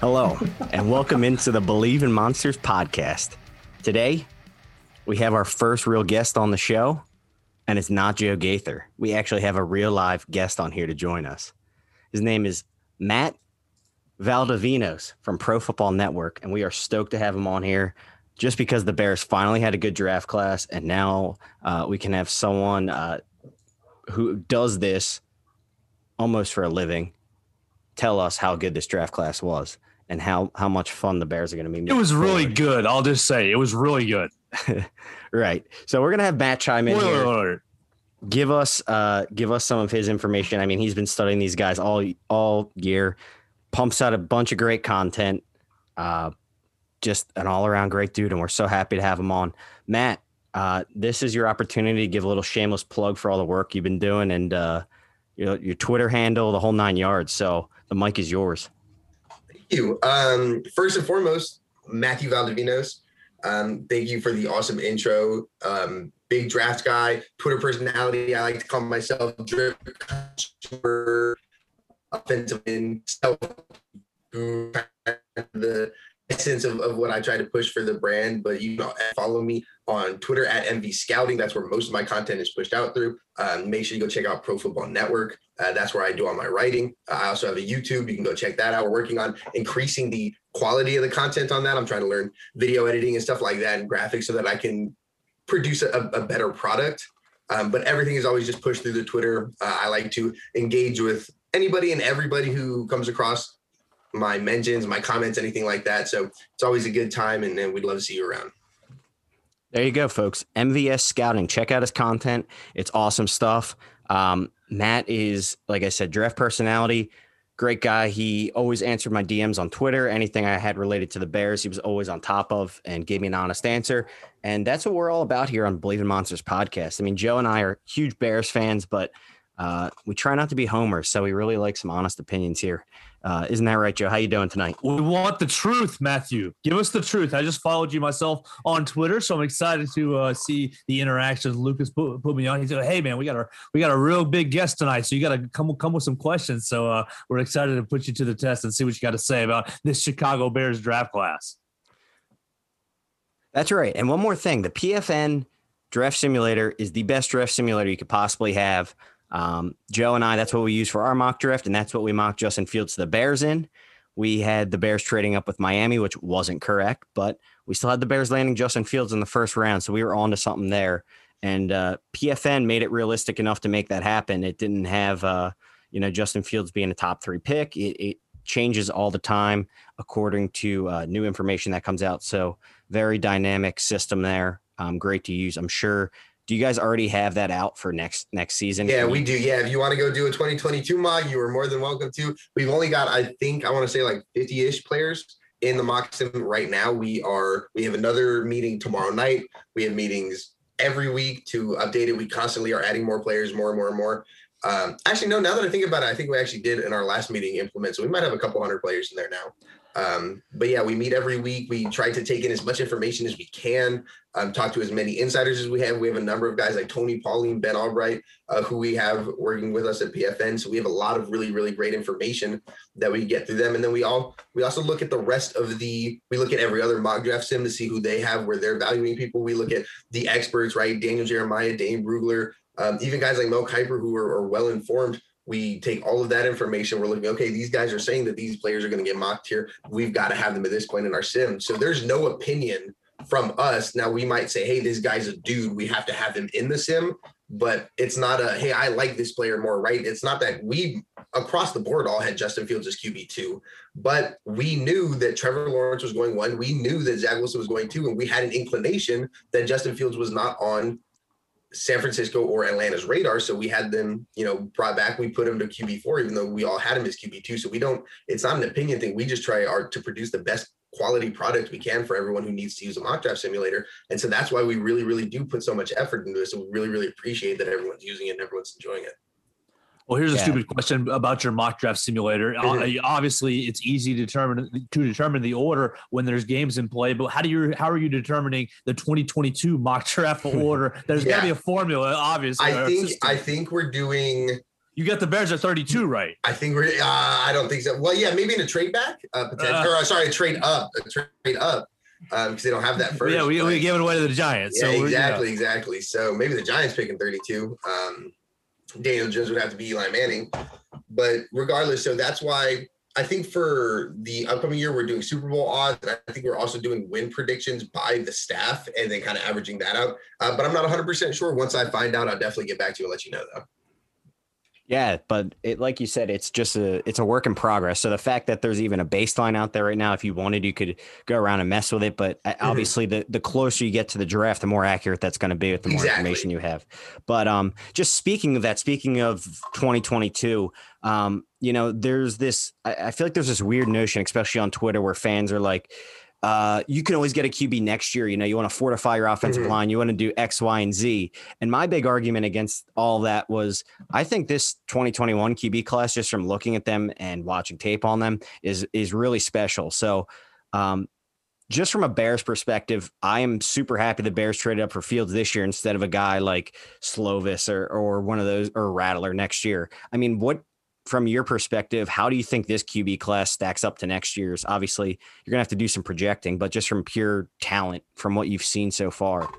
Hello, and welcome into the Believe in Monsters podcast. Today, we have our first real guest on the show, and it's not Joe Gaither. We actually have a real live guest on here to join us. His name is Matt Valdovinos from Pro Football Network, and we are stoked to have him on here just because the Bears finally had a good draft class, and now uh, we can have someone uh, who does this almost for a living tell us how good this draft class was and how how much fun the Bears are going to be. It was really good. I'll just say it was really good. right. So we're gonna have Matt chime in here. Alert. Give us uh give us some of his information. I mean, he's been studying these guys all all year. Pumps out a bunch of great content. Uh, just an all around great dude, and we're so happy to have him on. Matt, uh, this is your opportunity to give a little shameless plug for all the work you've been doing and uh, your your Twitter handle, the whole nine yards. So the mic is yours you. Um, first and foremost, Matthew Valdovinos. Um, thank you for the awesome intro. Um, big draft guy, Twitter personality. I like to call myself drip offensive and self the essence of, of what I try to push for the brand. But you know, follow me on Twitter at MV Scouting. That's where most of my content is pushed out through. Um, make sure you go check out Pro Football Network. Uh, that's where I do all my writing. Uh, I also have a YouTube. You can go check that out. We're working on increasing the quality of the content on that. I'm trying to learn video editing and stuff like that and graphics so that I can produce a, a better product. Um, but everything is always just pushed through the Twitter. Uh, I like to engage with anybody and everybody who comes across my mentions, my comments, anything like that. So it's always a good time, and, and we'd love to see you around. There you go, folks. MVS Scouting. Check out his content. It's awesome stuff. Um, Matt is, like I said, draft personality, great guy. He always answered my DMs on Twitter. Anything I had related to the Bears, he was always on top of and gave me an honest answer. And that's what we're all about here on Believe in Monsters podcast. I mean, Joe and I are huge Bears fans, but uh, we try not to be homers, so we really like some honest opinions here. Uh, isn't that right, Joe? How you doing tonight? We want the truth, Matthew. Give us the truth. I just followed you myself on Twitter, so I'm excited to uh, see the interactions. Lucas put, put me on. He said, "Hey, man, we got a we got a real big guest tonight, so you got to come come with some questions." So uh, we're excited to put you to the test and see what you got to say about this Chicago Bears draft class. That's right. And one more thing: the PFN draft simulator is the best draft simulator you could possibly have. Um, Joe and I, that's what we use for our mock draft, and that's what we mocked Justin Fields to the Bears in. We had the Bears trading up with Miami, which wasn't correct, but we still had the Bears landing Justin Fields in the first round, so we were on to something there. And uh, PFN made it realistic enough to make that happen. It didn't have, uh, you know, Justin Fields being a top three pick. It, it changes all the time according to uh, new information that comes out. So very dynamic system there. Um, great to use. I'm sure do you guys already have that out for next next season? Yeah, we do. Yeah, if you want to go do a 2022 mock, you are more than welcome to. We've only got, I think, I want to say like 50-ish players in the mock sim right now. We are we have another meeting tomorrow night. We have meetings every week to update it. We constantly are adding more players, more and more and more. Um, actually, no. Now that I think about it, I think we actually did in our last meeting implement. So we might have a couple hundred players in there now. Um, but yeah, we meet every week. We try to take in as much information as we can, um, talk to as many insiders as we have. We have a number of guys like Tony Pauline, Ben Allbright, uh, who we have working with us at PFN. So we have a lot of really, really great information that we get through them. And then we all we also look at the rest of the we look at every other mock draft sim to see who they have, where they're valuing people. We look at the experts, right? Daniel Jeremiah, Dane Brugler, um, even guys like Mel Kiper who are, are well informed We take all of that information. We're looking, okay, these guys are saying that these players are going to get mocked here. We've got to have them at this point in our sim. So there's no opinion from us. Now we might say, hey, this guy's a dude. We have to have him in the sim, but it's not a hey, I like this player more, right? It's not that we across the board all had Justin Fields as QB two, but we knew that Trevor Lawrence was going one. We knew that Zach Wilson was going two, and we had an inclination that Justin Fields was not on San Francisco or Atlanta's radar. So we had them, you know, brought back. We put him to QB four, even though we all had him as QB two. So we don't. It's not an opinion thing. We just try our to produce the best quality product we can for everyone who needs to use a mock draft simulator. And so that's why we really, really do put so much effort into this. So we really, really appreciate that everyone's using it and everyone's enjoying it. Well, here's a stupid question about your mock draft simulator. Mm-hmm. Obviously, it's easy to determine to determine the order when there's games in play. But how do you how are you determining the 2022 mock draft order? There's yeah. got to be a formula, obviously. I think I think we're doing you got the Bears at 32, right? I think we're. Uh, I don't think so. Well, yeah, maybe in a trade back, uh. Uh, or uh, sorry, a trade up, a trade up, because um, they don't have that first. Yeah, we we gave it away to the Giants. Yeah, so exactly, exactly. So maybe the Giants picking 32. Um, Daniel Jones would have to be Eli Manning, but regardless, so that's why I think for the upcoming year, we're doing Super Bowl odds. And I think we're also doing win predictions by the staff and then kind of averaging that out. Uh, but I'm not 100% sure. Once I find out, I'll definitely get back to you and let you know, though. Yeah, but it like you said, it's just a it's a work in progress. So the fact that there's even a baseline out there right now, if you wanted, you could go around and mess with it. But uh, mm-hmm. obviously, the the closer you get to the draft, the more accurate that's going to be with the more exactly. information you have. But um, just speaking of that, speaking of 2022, um, you know, there's this. I, I feel like there's this weird notion, especially on Twitter, where fans are like uh, you can always get a QB next year. You know, you want to fortify your offensive mm-hmm. line, you want to do X, Y, and Z. And my big argument against all that was I think this 2021 QB class, just from looking at them and watching tape on them, is is really special. So um, just from a Bears perspective, I am super happy the Bears traded up for Fields this year instead of a guy like Slovis or or one of those or Rattler next year. I mean, what from your perspective, how do you think this QB class stacks up to next year's? Obviously, you're gonna have to do some projecting, but just from pure talent, from what you've seen so far.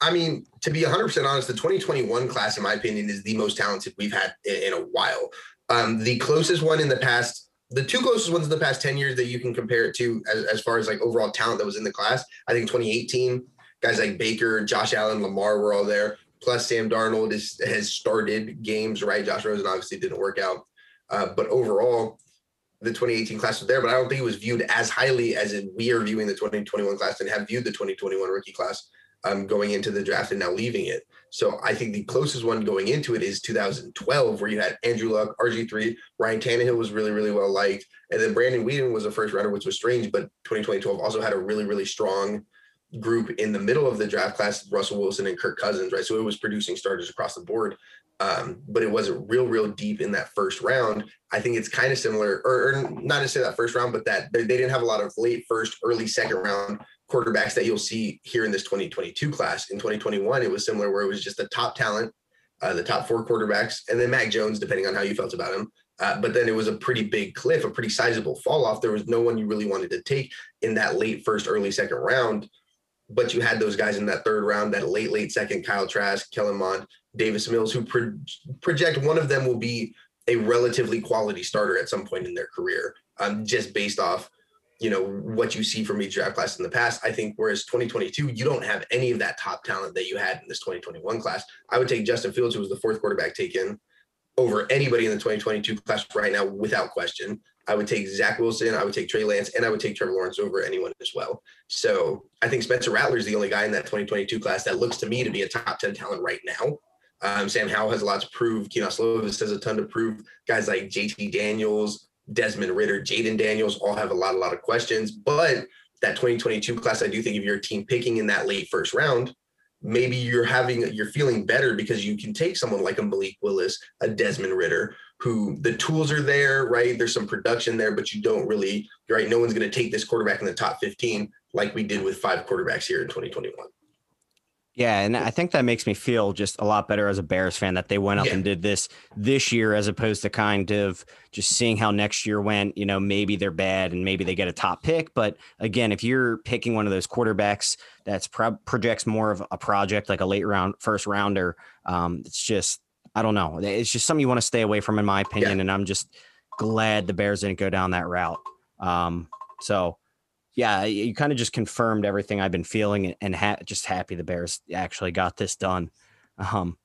I mean, to be 100% honest, the 2021 class, in my opinion, is the most talented we've had in, in a while. Um, the closest one in the past, the two closest ones in the past 10 years that you can compare it to, as, as far as like overall talent that was in the class, I think 2018, guys like Baker, Josh Allen, Lamar were all there. Plus, Sam Darnold is, has started games, right? Josh Rosen obviously didn't work out. Uh, but overall, the 2018 class was there, but I don't think it was viewed as highly as in we are viewing the 2021 class and have viewed the 2021 rookie class um, going into the draft and now leaving it. So I think the closest one going into it is 2012, where you had Andrew Luck, RG3, Ryan Tannehill was really, really well liked. And then Brandon Weeden was a first rounder, which was strange, but 2012 also had a really, really strong group in the middle of the draft class, Russell Wilson and Kirk Cousins, right? So it was producing starters across the board um, but it wasn't real, real deep in that first round. I think it's kind of similar, or, or not to say that first round, but that they, they didn't have a lot of late first, early second round quarterbacks that you'll see here in this 2022 class. In 2021, it was similar, where it was just the top talent, uh, the top four quarterbacks, and then Mac Jones, depending on how you felt about him. Uh, but then it was a pretty big cliff, a pretty sizable fall off. There was no one you really wanted to take in that late first, early second round. But you had those guys in that third round, that late, late second, Kyle Trask, Kellen Mond, Davis Mills, who pro- project one of them will be a relatively quality starter at some point in their career, um, just based off you know what you see from each draft class in the past. I think whereas 2022, you don't have any of that top talent that you had in this 2021 class. I would take Justin Fields, who was the fourth quarterback taken, over anybody in the 2022 class right now without question. I would take Zach Wilson, I would take Trey Lance, and I would take Trevor Lawrence over anyone as well. So I think Spencer Rattler is the only guy in that 2022 class that looks to me to be a top 10 talent right now. Um, Sam Howell has a lot to prove. Kedon Slovis has a ton to prove. Guys like JT Daniels, Desmond Ridder, Jayden Daniels all have a lot, a lot of questions. But that 2022 class, I do think if you're a team picking in that late first round, maybe you're having you're feeling better because you can take someone like a Malik Willis, a Desmond Ridder, who the tools are there, right? There's some production there, but you don't really, right? No one's going to take this quarterback in the top 15 like we did with five quarterbacks here in 2021. Yeah, and I think that makes me feel just a lot better as a Bears fan that they went up yeah. and did this this year as opposed to kind of just seeing how next year went. You know, maybe they're bad and maybe they get a top pick, but again, if you're picking one of those quarterbacks that's pro- projects more of a project like a late round first rounder, um, it's just I don't know. It's just something you want to stay away from, in my opinion. Yeah. And I'm just glad the Bears didn't go down that route. Um, so yeah, you kind of just confirmed everything I've been feeling and ha- just happy the Bears actually got this done. Um,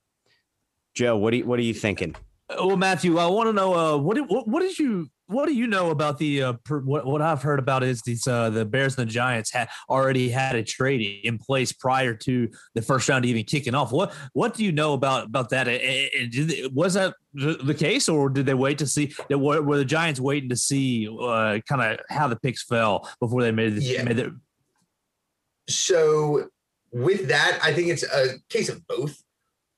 Joe, what do you, what are you thinking? Well, Matthew, I want to know uh, what, what what did you what do you know about the uh, per, what what I've heard about is these uh, the Bears and the Giants had already had a trade in place prior to the first round even kicking off. What what do you know about about that? And Was that the case, or did they wait to see? Were, were the Giants waiting to see uh, kind of how the picks fell before they made, the, yeah. made it? So with that, I think it's a case of both.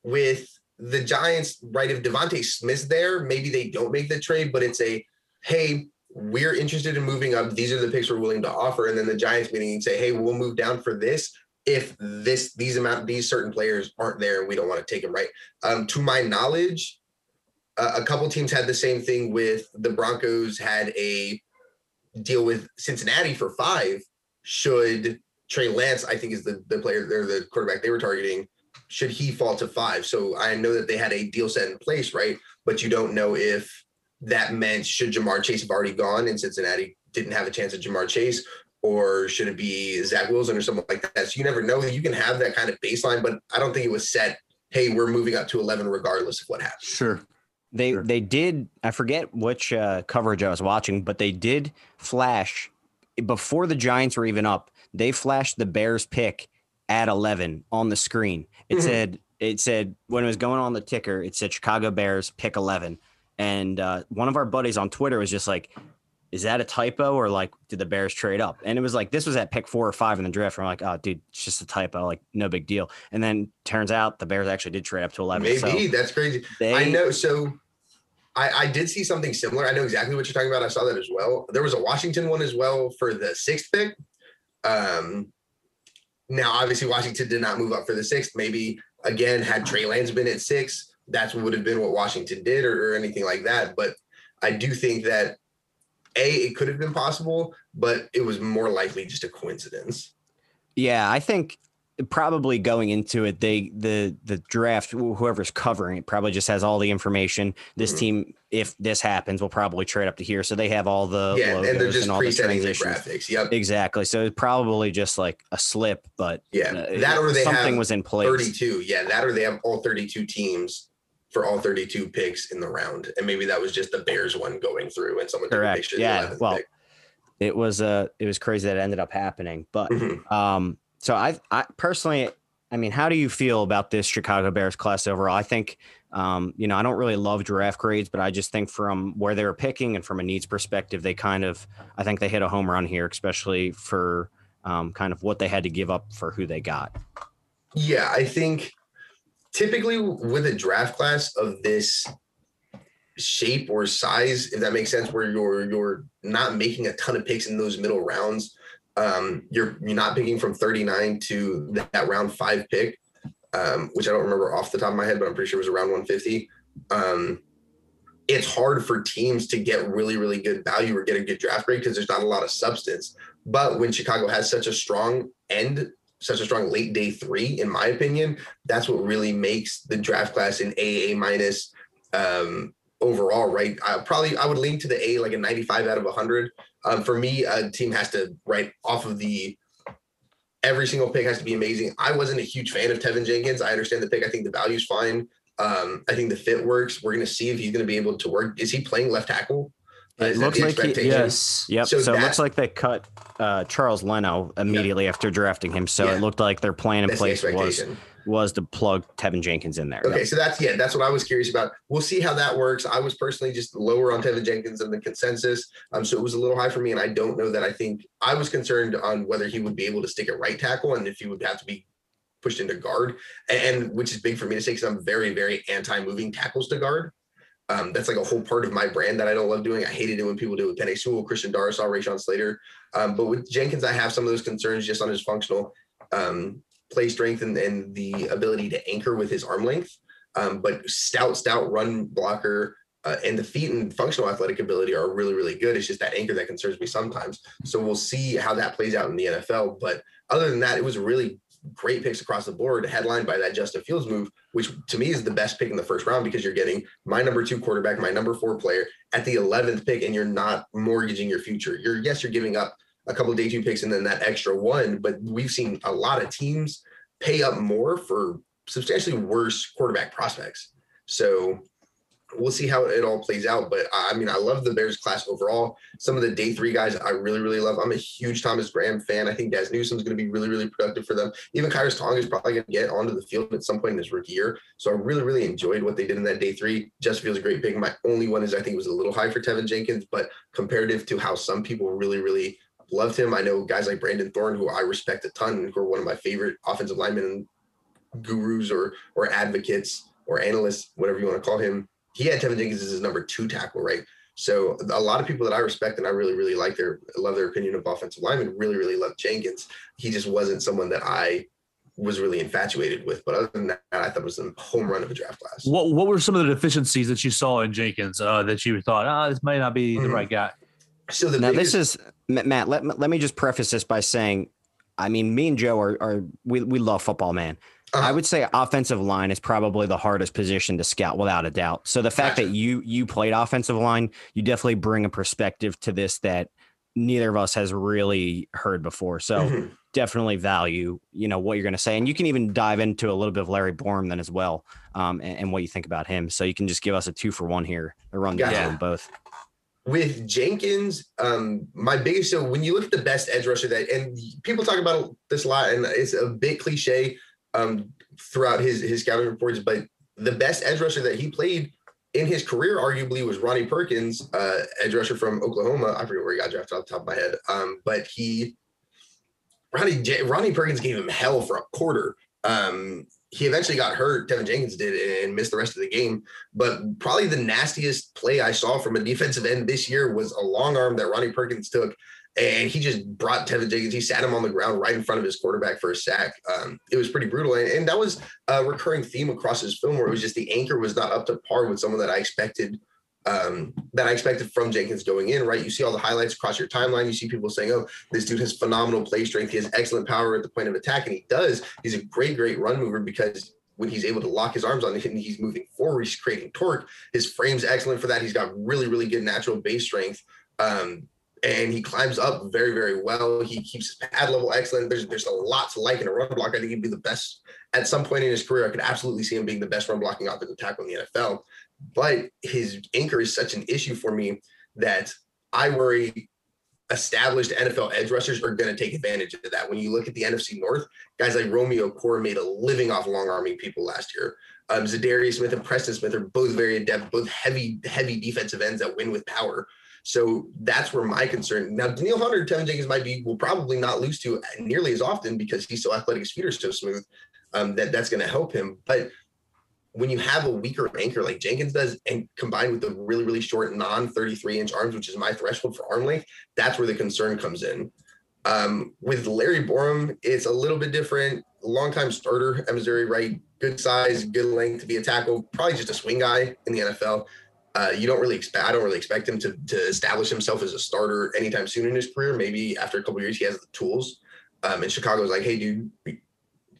With the Giants, right? If DeVonta Smith's there, maybe they don't make the trade, but it's a hey, we're interested in moving up. These are the picks we're willing to offer. And then the Giants meeting and say, hey, we'll move down for this if this these amount these certain players aren't there and we don't want to take them right. Um, to my knowledge, uh, a couple teams had the same thing with the Broncos had a deal with Cincinnati for five. Should Trey Lance, I think is the the player they're the quarterback they were targeting, should he fall to five? So I know that they had a deal set in place, right? But you don't know if that meant should Ja'Marr Chase have already gone and Cincinnati didn't have a chance at Ja'Marr Chase, or should it be Zach Wilson or something like that? So you never know. You can have that kind of baseline, but I don't think it was set. Hey, we're moving up to eleven regardless of what happens. Sure. They sure. they did. I forget which uh, coverage I was watching, but they did flash before the Giants were even up. They flashed the Bears pick at eleven on the screen. It mm-hmm. said it said when it was going on the ticker, it said Chicago Bears pick eleven. And uh, one of our buddies on Twitter was just like, is that a typo or like did the Bears trade up? And it was like this was at pick four or five in the draft. And we're like, oh, dude, it's just a typo, like no big deal. And then turns out the Bears actually did trade up to eleven. Maybe so that's crazy. They, I know. So I, I did see something similar. I know exactly what you're talking about. I saw that as well. There was a Washington one as well for the sixth pick. Um, now obviously Washington did not move up for the sixth. Maybe again had Trey Lance been at six, that's what would have been what Washington did or, or anything like that. But I do think that a it could have been possible, but it was more likely just a coincidence. Yeah, I think probably going into it, they the the draft whoever's covering it probably just has all the information. This mm-hmm. team, if this happens, will probably trade up to here, so they have all the yeah, and they're just and all the, the graphics. Yep, exactly. So it's probably just like a slip, but yeah, uh, that or they something was in place. Thirty-two, yeah, that or they have all thirty-two teams for all 32 picks in the round. And maybe that was just the Bears one going through and someone correct. Yeah. Well, pick. it was uh it was crazy that it ended up happening. But mm-hmm. um so I I personally I mean, how do you feel about this Chicago Bears class overall? I think um, you know, I don't really love draft grades, but I just think from where they were picking and from a needs perspective, they kind of I think they hit a home run here, especially for um, kind of what they had to give up for who they got. Yeah, I think typically with a draft class of this shape or size, if that makes sense, where you're you're not making a ton of picks in those middle rounds. Um, you're you're not picking from 39 to that round five pick, um, which I don't remember off the top of my head, but I'm pretty sure it was around 150. Um, it's hard for teams to get really, really good value or get a good draft grade because there's not a lot of substance. But when Chicago has such a strong end such a strong late day three, in my opinion. That's what really makes the draft class an AA minus um, overall, right? I probably I would lean to the A like a 95 out of 100. Um, for me, a team has to right off of the every single pick has to be amazing. I wasn't a huge fan of Teven Jenkins. I understand the pick. I think the value's fine. Um, I think the fit works. We're going to see if he's going to be able to work. Is he playing left tackle? It looks like he, yes, yep. So, so that, it looks like they cut uh, Charles Leno immediately yeah. after drafting him. So yeah. it looked like their plan in that's place was was to plug Teven Jenkins in there. Okay, yep. so that's yeah, that's what I was curious about. We'll see how that works. I was personally just lower on Teven Jenkins than the consensus, um, so it was a little high for me, and I don't know that I think I was concerned on whether he would be able to stick at right tackle and if he would have to be pushed into guard, and, and which is big for me to say because I'm very very anti moving tackles to guard. Um, that's like a whole part of my brand that I don't love doing. I hated it when people do it with Penei Sewell, Christian Darrisaw, Rashawn Slater. Um, but with Jenkins, I have some of those concerns just on his functional um, play strength and, and, the ability to anchor with his arm length. Um, but stout, stout run blocker uh, and the feet and functional athletic ability are really, really good. It's just that anchor that concerns me sometimes. So we'll see how that plays out in the NFL. But other than that, it was really great picks across the board, headlined by that Justin Fields move, which to me is the best pick in the first round because you're getting my number two quarterback, my number four player at the 11th pick, and you're not mortgaging your future. You're, yes, you're giving up a couple day two picks and then that extra one, but we've seen a lot of teams pay up more for substantially worse quarterback prospects. So we'll see how it all plays out. But I mean, I love the Bears class overall. Some of the day three guys I really, really love. I'm a huge Thomas Graham fan. I think Dazz Newsome's going to be really, really productive for them. Even Khyiris Tong is probably going to get onto the field at some point in his rookie year. So I really, really enjoyed what they did in that day three. Just feels a great pick. My only one is I think it was a little high for Teven Jenkins, but comparative to how some people really, really loved him. I know guys like Brandon Thorn, who I respect a ton, who are one of my favorite offensive linemen gurus or or advocates or analysts, whatever you want to call him he had Teven Jenkins as his number two tackle, right? So a lot of people that I respect and I really, really like their love their opinion of offensive linemen really, really love Jenkins. He just wasn't someone that I was really infatuated with. But other than that, I thought it was a home run of a draft class. What What were some of the deficiencies that you saw in Jenkins uh, that you thought, ah, oh, this may not be mm-hmm. the right guy? So the now biggest- this is Matt. Let let me just preface this by saying, I mean, me and Joe are, are we we love football, man. Uh-huh. I would say offensive line is probably the hardest position to scout without a doubt. So the fact that you you played offensive line, you definitely bring a perspective to this that neither of us has really heard before. So mm-hmm. definitely value, you know, what you're going to say. And you can even dive into a little bit of Larry Borom then as well um, and, and, what you think about him. So you can just give us a two for one here, a run gotcha. down both. With Jenkins, um, my biggest, so when you look at the best edge rusher that, and people talk about this a lot and it's a bit cliche, um, throughout his his scouting reports. But the best edge rusher that he played in his career, arguably, was Ronnie Perkins, uh, edge rusher from Oklahoma. I forget where he got drafted off the top of my head. Um, but he, Ronnie Ronnie Perkins gave him hell for a quarter. Um, he eventually got hurt. Teven Jenkins did and missed the rest of the game. But probably the nastiest play I saw from a defensive end this year was a long arm that Ronnie Perkins took and he just brought Teven Jenkins. He sat him on the ground right in front of his quarterback for a sack. Um, it was pretty brutal, and, and, that was a recurring theme across his film, where it was just the anchor was not up to par with someone that I expected. Um, that I expected from Jenkins going in, right? You see all the highlights across your timeline. You see people saying, "Oh, this dude has phenomenal play strength. He has excellent power at the point of attack," and he does. He's a great, great run mover because when he's able to lock his arms on it and he's moving forward, he's creating torque. His frame's excellent for that. He's got really, really good natural base strength. Um, and he climbs up very, very well. He keeps his pad level excellent. There's there's a lot to like in a run block. I think he'd be the best at some point in his career. I could absolutely see him being the best run blocking offensive tackle in the NFL. But his anchor is such an issue for me that I worry established NFL edge rushers are going to take advantage of that. When you look at the NFC North, guys like Romeo Okwara made a living off long arming people last year. Um, Za'Darius Smith and Preston Smith are both very adept, both heavy, heavy defensive ends that win with power. So that's where my concern. Now, Danielle Hunter, Teven Jenkins might be will probably not lose to nearly as often because he's so athletic, his feet are so smooth. Um, that that's going to help him. But when you have a weaker anchor like Jenkins does, and combined with the really really short non 33 inch arms, which is my threshold for arm length, that's where the concern comes in. Um, with Larry Borom, it's a little bit different. Longtime starter at Missouri, right? Good size, good length to be a tackle. Probably just a swing guy in the NFL. Uh, you don't really expect. I don't really expect him to to establish himself as a starter anytime soon in his career. Maybe after a couple years, he has the tools. Um, and Chicago's like, hey, dude,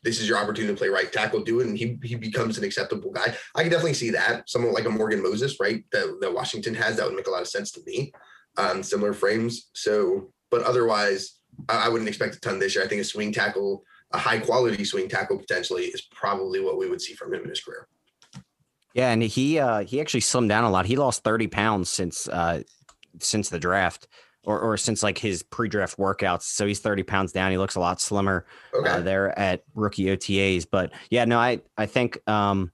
this is your opportunity to play right tackle. Do it, and he he becomes an acceptable guy. I can definitely see that. Someone like a Morgan Moses, right, that, that Washington has, that would make a lot of sense to me. Um, similar frames. So, but otherwise, I, I wouldn't expect a ton this year. I think a swing tackle, a high quality swing tackle, potentially is probably what we would see from him in his career. Yeah, and he uh, he actually slimmed down a lot. He lost thirty pounds since uh, since the draft, or or since like his pre-draft workouts. So he's thirty pounds down. He looks a lot slimmer uh, okay. uh, there at rookie OTAs. But yeah, no, I I think um,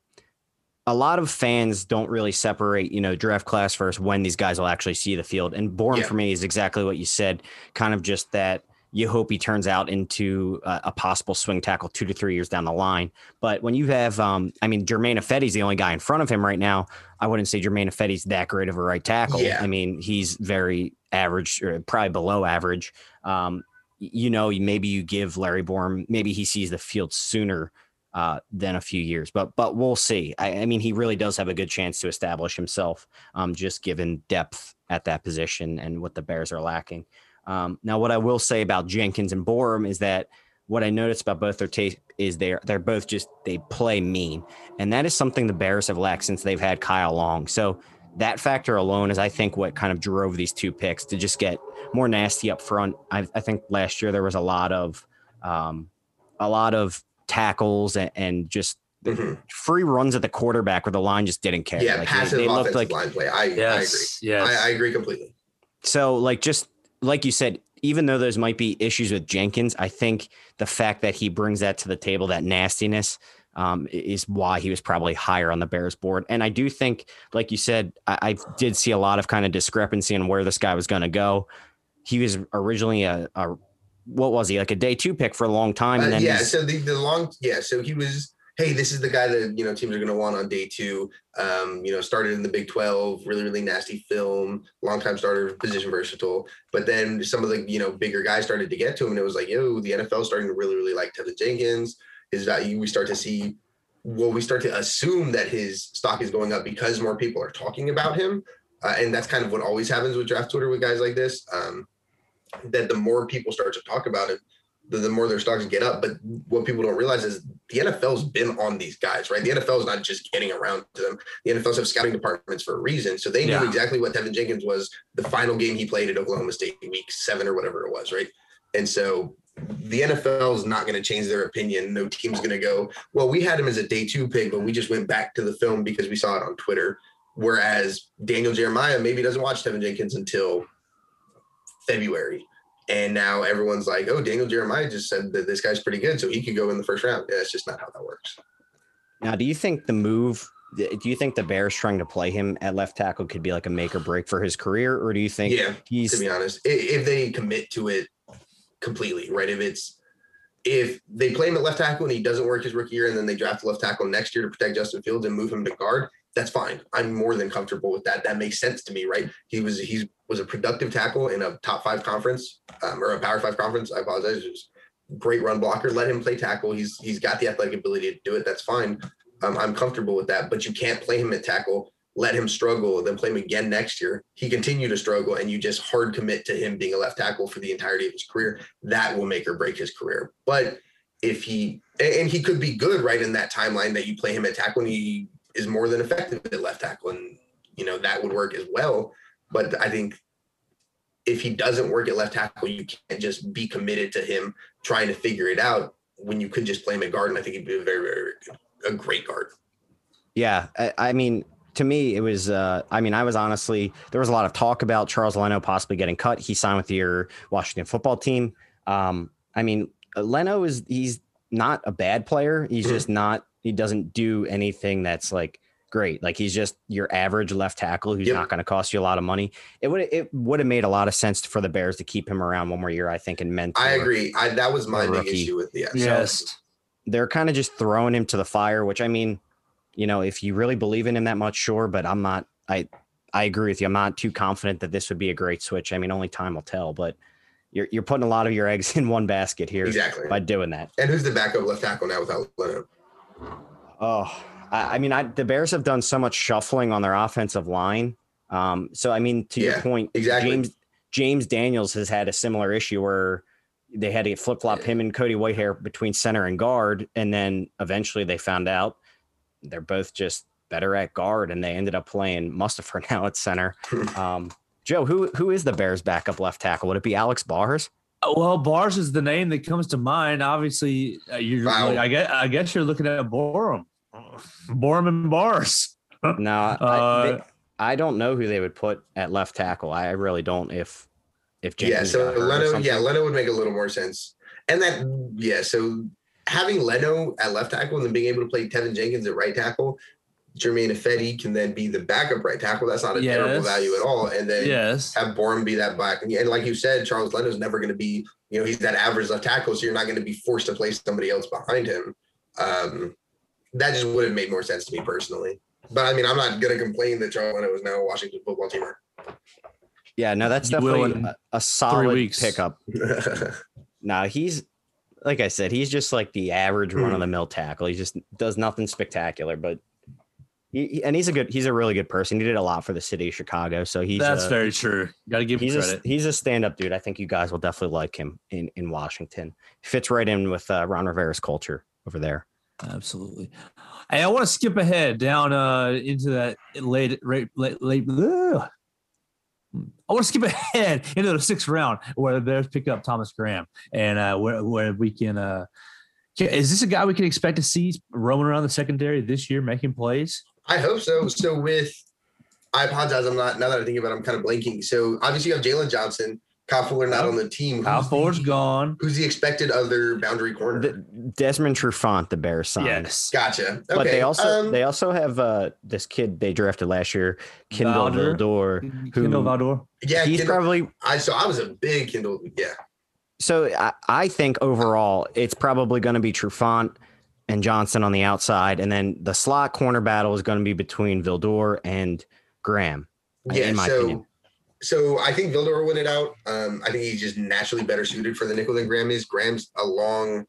a lot of fans don't really separate, you know, draft class versus when these guys will actually see the field. And Borom yeah. for me is exactly what you said, kind of just that you hope he turns out into a, a, possible swing tackle two to three years down the line. But when you have, um, I mean, Germain Ifedi's the only guy in front of him right now. I wouldn't say Germain Ifedi's that great of a right tackle. Yeah. I mean, he's very average, or probably below average. Um, you know, maybe you give Larry Borom, maybe he sees the field sooner uh, than a few years, but but we'll see. I, I, mean, he really does have a good chance to establish himself, um, just given depth at that position and what the Bears are lacking. Um, now, what I will say about Jenkins and Borom is that what I noticed about both their tape is they're they're both just they play mean, and that is something the Bears have lacked since they've had Kyle Long. So that factor alone is, I think, what kind of drove these two picks to just get more nasty up front. I, I think last year there was a lot of um, a lot of tackles and, and just Mhm. free runs at the quarterback where the line just didn't care. Yeah, Like, passive they, they looked offensive like line play. I, Yes. Yes. I agree. I, I agree completely. so like just like you said, even though those might be issues with Jenkins, I think the fact that he brings that to the table, that nastiness, um, is why he was probably higher on the Bears board. And I do think, like you said, I, I did see a lot of kind of discrepancy in where this guy was going to go. He was originally a, a what was he like a day two pick for a long time, and Uh, yeah, so the, the long yeah, so he was hey, this is the guy that you know teams are going to want on day two. Um, you know, started in the Big Twelve, really really nasty film, long time starter, position versatile. But then some of the you know bigger guys started to get to him, and it was like, yo, the NFL starting to really really like Teven Jenkins. His value, we start to see. Well, we start to assume that his stock is going up because more people are talking about him, uh, and that's kind of what always happens with draft Twitter with guys like this. Um, that the more people start to talk about it, the, the more their stocks get up. But what people don't realize is the NFL's been on these guys, right? The NFL is not just getting around to them. The NFL's have scouting departments for a reason. So they knew exactly what Teven Jenkins was the final game he played at Oklahoma State week seven or whatever it was, right? And so the NFL is not going to change their opinion. No team's going to go, well, we had him as a day two pick, but we just went back to the film because we saw it on Twitter. Whereas Daniel Jeremiah maybe doesn't watch Teven Jenkins until February. And now everyone's like, oh, Daniel Jeremiah just said that this guy's pretty good, so he could go in the first round. Yeah, it's just not how that works. now, do you think the move? Do you think the Bears trying to play him at left tackle could be like a make or break for his career, or do you think Yeah, he's to be honest, if they commit to it completely, right? If it's if they play him at left tackle and he doesn't work his rookie year, and then they draft left tackle next year to protect Justin Fields and move him to guard, that's fine. I'm more than comfortable with that. That makes sense to me, right? He was he was a productive tackle in a top five conference um, or a power five conference. I apologize. Was great run blocker. Let him play tackle. He's he's got the athletic ability to do it. That's fine. Um, I'm comfortable with that. But you can't play him at tackle. Let him struggle, then play him again next year. He continue to struggle, and you just hard commit to him being a left tackle for the entirety of his career. That will make or break his career. But if he and he could be good right in that timeline that you play him at tackle and he is more than effective at left tackle, and you know that would work as well. But I think if he doesn't work at left tackle, you can't just be committed to him trying to figure it out when you could just play him at guard. And I think he'd be a very, very, very a great guard. Yeah, I, I mean, to me, it was. Uh, I mean, I was honestly there was a lot of talk about Charles Leno possibly getting cut. He signed with your Washington football team. Um, I mean, Leno is he's not a bad player. He's just not. He doesn't do anything that's like great. Like he's just your average left tackle who's Yep. not going to cost you a lot of money. It would it would have made a lot of sense for the Bears to keep him around one more year. I think and mentor. I agree. I, that was my a big rookie. issue with the yes. they're kind of just throwing him to the fire, which I mean, you know, if you really believe in him that much, sure, but I'm not I I agree with you. I'm not too confident that this would be a great switch. I mean, only time will tell, but you're you're putting a lot of your eggs in one basket here Exactly. by doing that. And who's the backup left tackle now without Leno? Oh, I, I mean, I, the Bears have done so much shuffling on their offensive line. Um, so I mean, to your point, exactly. James James Daniels has had a similar issue where they had to flip flop him and Cody Whitehair between center and guard, and then eventually they found out they're both just better at guard, and they ended up playing Mustipher now at center. Um, Joe, who who is the Bears' backup left tackle? Would it be Alex Bars? Uh, Well, Bars is the name that comes to mind. Obviously, uh, you're. Wow. I guess. I guess you're looking at Borom, Borom and Bars. No, I, Uh, they- I don't know who they would put at left tackle. I really don't. If if James yeah, so got hurt or Leno, yeah, Leno would make a little more sense. And that, yeah, so having Leno at left tackle and then being able to play Teven Jenkins at right tackle, Germain Ifedi can then be the backup right tackle. That's not a terrible value at all. And then Yes. have Borom be that back. And, and like you said, Charles Leno's never going to be, you know, he's that average left tackle, so you're not going to be forced to play somebody else behind him. Um, that just would have made more sense to me personally. But I mean, I'm not going to complain that Charles Leno is now a Washington football teamer. Yeah, no, that's You definitely a, a solid weeks. pickup. No, he's like I said, he's just like the average Hmm. run of the mill tackle. He just does nothing spectacular, but He, and he's a good, he's a really good person. He did a lot for the city of Chicago. So he's That's a, very true. Got to give him he's a, credit. he's a stand-up dude. I think you guys will definitely like him in in Washington. Fits right in with uh, Ron Rivera's culture over there. Absolutely. Hey, I want to skip ahead down uh, into that late, late, late, late. I want to skip ahead into the sixth round where the Bears pick up Thomas Graham and uh, where, where we can. Uh, is this a guy we can expect to see roaming around the secondary this year making plays? I hope so. So with, I apologize. I'm not now that I think about. it, I'm kind of blanking. So obviously you have Jalen Johnson, Kyle Fuller not on the team. Kyle Who's Fuller's the- gone. Who's the expected other boundary corner? The, Desmond Trufant, the Bears signed. Yes. gotcha. Okay. But they also um, they also have uh, this kid they drafted last year, Kindle Valder. Vildor. Kendall who- Vildor. yeah. He's Kindle- probably I so I was a big Kindle. Yeah. so I, I think overall it's probably going to be Trufant and Johnson on the outside, and then the slot corner battle is going to be between Vildor and Graham. Yeah. in my so opinion. So I think Vildor will win it out. Um, I think he's just naturally better suited for the nickel than Graham is. Graham's a long,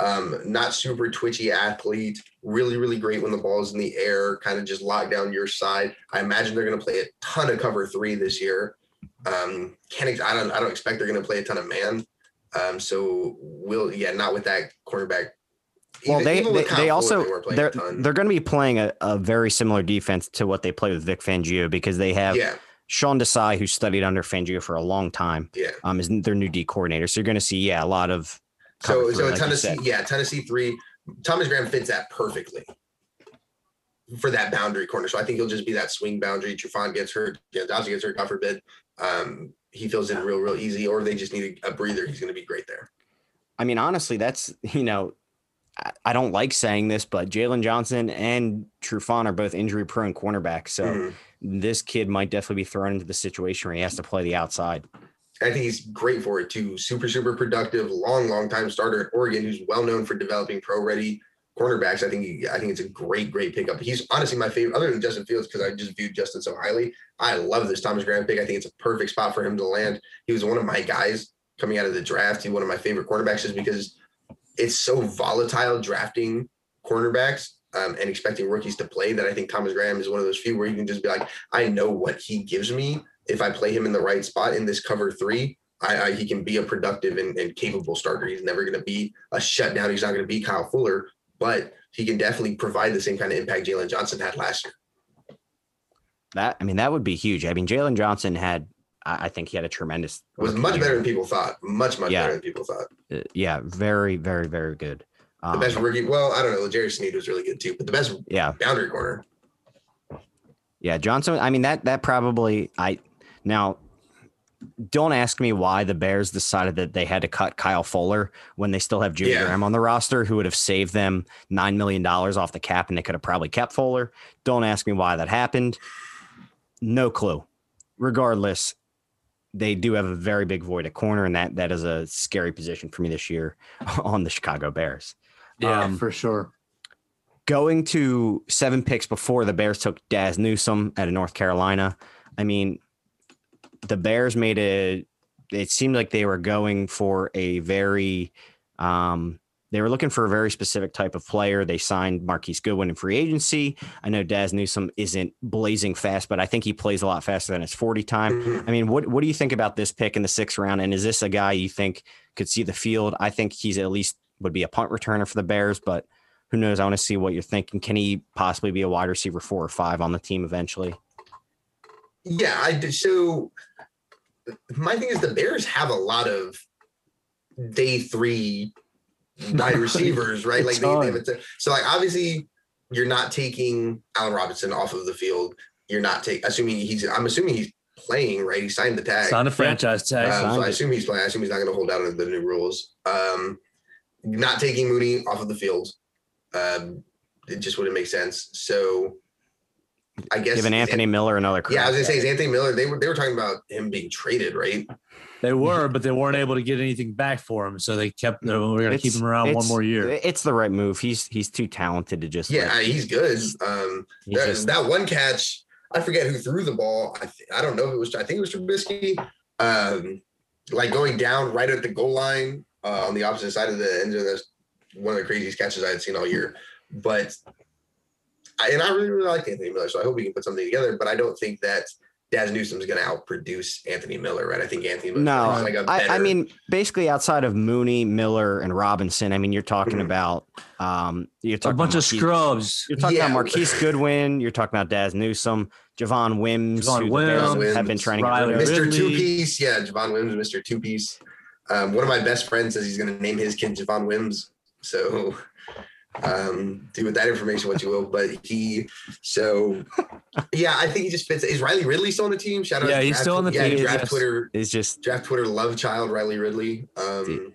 um, not super twitchy athlete. Really, really great when the ball's in the air, kind of just lock down your side. I imagine they're going to play a ton of cover three this year. Um, can't ex- I don't I don't expect they're going to play a ton of man. Um, so we'll yeah, not with that cornerback. Well, Even- they even they, they also they playing they're they're going to be playing a, a very similar defense to what they play with Vic Fangio because they have yeah, Sean Desai who studied under Fangio for a long time. yeah. Um, is their new D coordinator, so you're going to see yeah a lot of So so a like Tennessee, yeah, Tennessee three. Thomas Graham fits that perfectly for that boundary corner. So I think he'll just be that swing boundary. Trufant gets hurt, yeah, Johnson gets hurt, God forbid. Um, he fills in real, real easy, or they just need a, breather. He's going to be great there. I mean, honestly, that's you know, I, don't like saying this, but Jaylon Johnson and Trufant are both injury prone cornerbacks, so Mhm. This kid might definitely be thrown into the situation where he has to play the outside. I think he's great for it too. Super, super productive, long, long time starter at Oregon, who's well known for developing pro ready cornerbacks. I think he, I think it's a great, great pickup. He's honestly my favorite, other than Justin Fields, because I just viewed Justin so highly. I love this Thomas Graham pick. I think it's a perfect spot for him to land. He was one of my guys coming out of the draft. He's one of my favorite cornerbacks just because it's so volatile drafting cornerbacks. Um, and expecting rookies to play that I think Thomas Graham is one of those few where you can just be like, I know what he gives me if I play him in the right spot in this cover three, I, I he can be a productive and, and capable starter. He's never going to be a shutdown. He's not going to be Kyle Fuller, but he can definitely provide the same kind of impact Jaylon Johnson had last year. That I mean, that would be huge. I mean, Jaylon Johnson had, I think he had a tremendous. Was much year. better than people thought. Much, much Yeah. better than people thought. Uh, yeah, very, very, very good. The Um, best rookie. Well, I don't know. Jerry Sneed was really good too, but the best yeah, boundary corner. Yeah, Johnson. I mean that that probably I now don't ask me why the Bears decided that they had to cut Kyle Fuller when they still have Jimmy Yeah. Graham on the roster, who would have saved them nine million dollars off the cap, and they could have probably kept Fuller. Don't ask me why that happened. No clue. Regardless, they do have a very big void at corner, and that that is a scary position for me this year on the Chicago Bears. Yeah, Um, for sure. going to seven picks before the Bears took Dazz Newsome out of North Carolina. I mean, the Bears made a. It seemed like they were going for a very. Um, they were looking for a very specific type of player. They signed Marquise Goodwin in free agency. I know Dazz Newsome isn't blazing fast, but I think he plays a lot faster than his 40 time. Mhm. I mean, what what do you think about this pick in the sixth round? And is this a guy you think could see the field? I think he's at least would be a punt returner for the Bears, but who knows? I want to see what you're thinking. Can he possibly be a wide receiver four or five on the team eventually? Yeah, I did. So my thing is the Bears have a lot of day three wide receivers, right? Like they, they have a, so like obviously you're not taking Allen Robinson off of the field. You're not taking assuming he's I'm assuming he's playing, right? He signed the tag. Signed a franchise tag. Um, so I assume he's playing. I assume he's not going to hold out under the new rules. Um, not taking Mooney off of the field. Um, it just wouldn't make sense. So I guess Giving Anthony Miller another. Yeah, I was gonna say is. Anthony Miller. They were they were talking about him being traded, right? They were, but they weren't able to get anything back for him, so they kept. We're going to keep him around one more year. It's the right move. He's he's too talented to just. Yeah, let- he's good. Um, he's that, just- that one catch, I forget who threw the ball. I th- I don't know if it was. I think it was Trubisky. Um, like going down right at the goal line uh, on the opposite side of the end zone. That's one of the craziest catches I had seen all year. But I, and I really, really like Anthony Miller, so I hope we can put something together. But I don't think that Dazz Newsome's going to outproduce Anthony Miller, right? I think Anthony Miller No, is like a I, better. I mean, basically outside of Mooney, Miller, and Robinson, I mean, you're talking Mhm. about um, you're talking A bunch about of scrubs. You're talking Yeah. about Marquise Goodwin. You're talking about Dazz Newsome, Javon Wims, Javon who the Wims, have been trying to get Riley. Mr. Two Piece, yeah, Javon Wims, Mr. Two Piece. Um, one of my best friends says he's going to name his kid Javon Wims. So um, do with that information what you will. But he, so yeah, I think he just fits. Is Riley Ridley still on the team? Shout out, Yeah, he's draft, still on the yeah, team, Draft yes. Twitter, is just draft Twitter love child Riley Ridley. Um,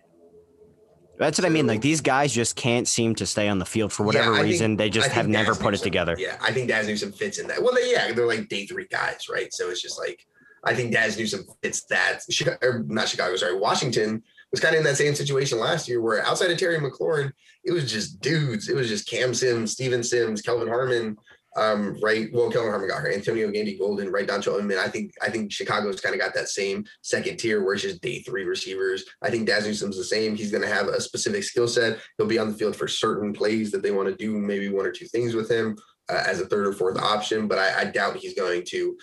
that's what I mean. Like these guys just can't seem to stay on the field for whatever think- reason. they just have think never Dazz put it together. Yeah, I think Dazz Newsome fits in that. Well, they, yeah, they're like day three guys, right? So it's just like I think Dazz Newsome fits that. Chicago, not Chicago, sorry, Washington was kind of in that same situation last year, where outside of Terry McLaurin, it was just dudes. It was just Cam Sims, Steven Sims, Kelvin Harmon. Um, right. Well, Kelvin Harmon got her. Antonio Gandy Golden, right? Dontrelle Inman. I think I think Chicago's kind of got that same second tier where it's just day three receivers. I think Dazz Newsome's the same. He's going to have a specific skill set. He'll be on the field for certain plays that they want to do, maybe one or two things with him uh, as a third or fourth option. But I, I doubt he's going to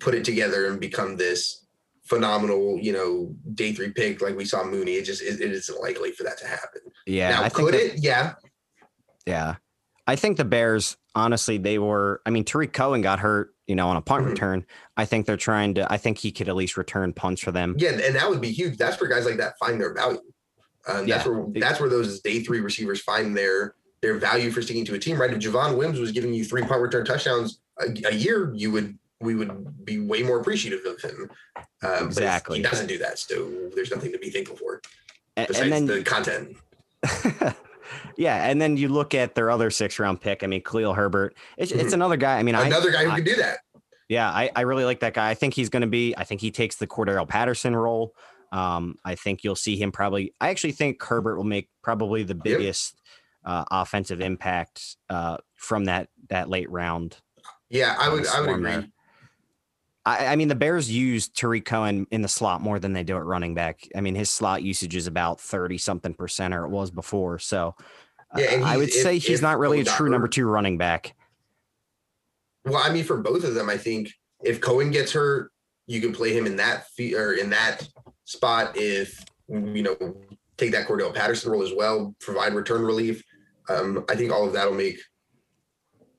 put it together and become this phenomenal, you know, day three pick like we saw Mooney. It just it, it isn't likely for that to happen. Yeah, now, I could that- it? Yeah. Yeah. I think the Bears, honestly, they were. I mean, Tarik Cohen got hurt, you know, on a punt Mhm. return. I think they're trying to. I think he could at least return punts for them. Yeah, and that would be huge. That's where guys like that find their value. Um, that's Yeah. where that's where those day three receivers find their their value for sticking to a team. Right? If Javon Wims was giving you three punt return touchdowns a, a year, you would we would be way more appreciative of him. Um, Exactly. But he doesn't do that, so there's nothing to be thankful for besides and then, the content. yeah, and then you look at their other six round pick. I mean, Khalil Herbert. It's, it's Mhm. another guy. I mean, I, Another guy who I- can do that. Yeah, I, I really like that guy. I think he's going to be. I think he takes the Cordarrelle Patterson role. Um, I think you'll see him probably. I actually think Herbert will make probably the biggest uh, offensive impact uh, from that that late round. Yeah, I would I would agree. there. I, I mean, the Bears use Tarik Cohen in the slot more than they do at running back. I mean, his slot usage is about thirty something percent, or it was before. So, uh, Yeah, I would he's- say if- he's if not really a true number two running back. Well, I mean, for both of them, I think if Cohen gets hurt, you can play him in that fe- or in that spot. If you know, take that Cordarrelle Patterson role as well, provide return relief. Um, I think all of that will make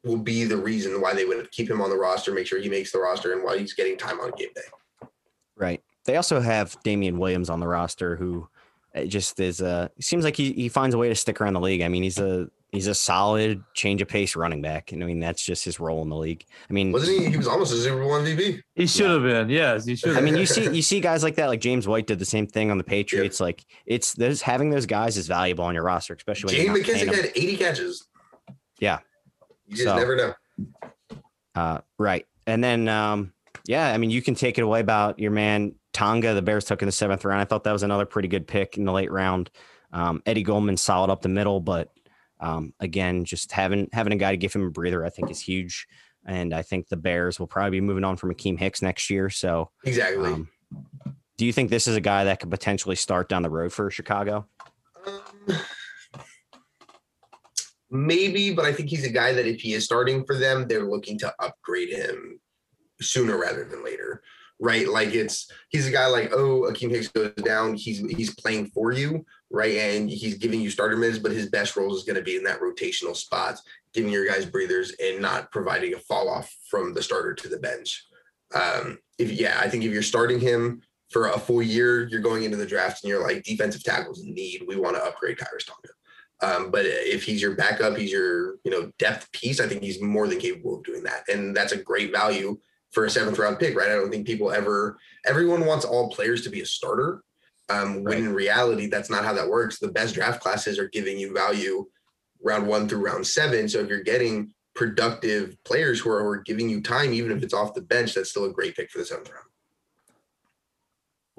will be the reason why they would keep him on the roster, make sure he makes the roster, and why he's getting time on game day. Right. They also have Damien Williams on the roster, who uh, just is a seems like he, he finds a way to stick around the league. I mean, he's a he's a solid change of pace running back. And I mean, that's just his role in the league. I mean, Wasn't he? He was almost a Super Bowl MVP. He should have been. Yes, he should. I mean, you see you see guys like that, like James White did the same thing on the Patriots. Like it's those having those guys is valuable on your roster, especially when James you're McKissic had 80 catches. Yeah. You just So- never know. Uh, right. And then, um, yeah, I mean, you can take it away about your man Tonga. The Bears took in the seventh round. I thought that was another pretty good pick in the late round. Um, Eddie Goldman solid up the middle, but um, again, just having having a guy to give him a breather, I think is huge. And I think the Bears will probably be moving on from Akiem Hicks next year. So, Exactly. um, do you think this is a guy that could potentially start down the road for Chicago? Maybe, but I think he's a guy that if he is starting for them, they're looking to upgrade him sooner rather than later. Right. Like it's he's a guy like, oh, Akiem Hicks goes down. He's he's playing for you, right? And he's giving you starter minutes, but his best role is going to be in that rotational spot, giving your guys breathers and not providing a fall off from the starter to the bench. Um, if yeah, I think if you're starting him for a full year, you're going into the draft and you're like defensive tackles need. We want to upgrade Khyiris Tonga. Um, but if he's your backup, he's your you know depth piece. I think he's more than capable of doing that, and that's a great value for a seventh round pick, right? I don't think people ever. Everyone wants all players to be a starter, um, when Right. in reality that's not how that works. The best draft classes are giving you value round one through round seven. So if you're getting productive players who are, who are giving you time, even if it's off the bench, that's still a great pick for the seventh round.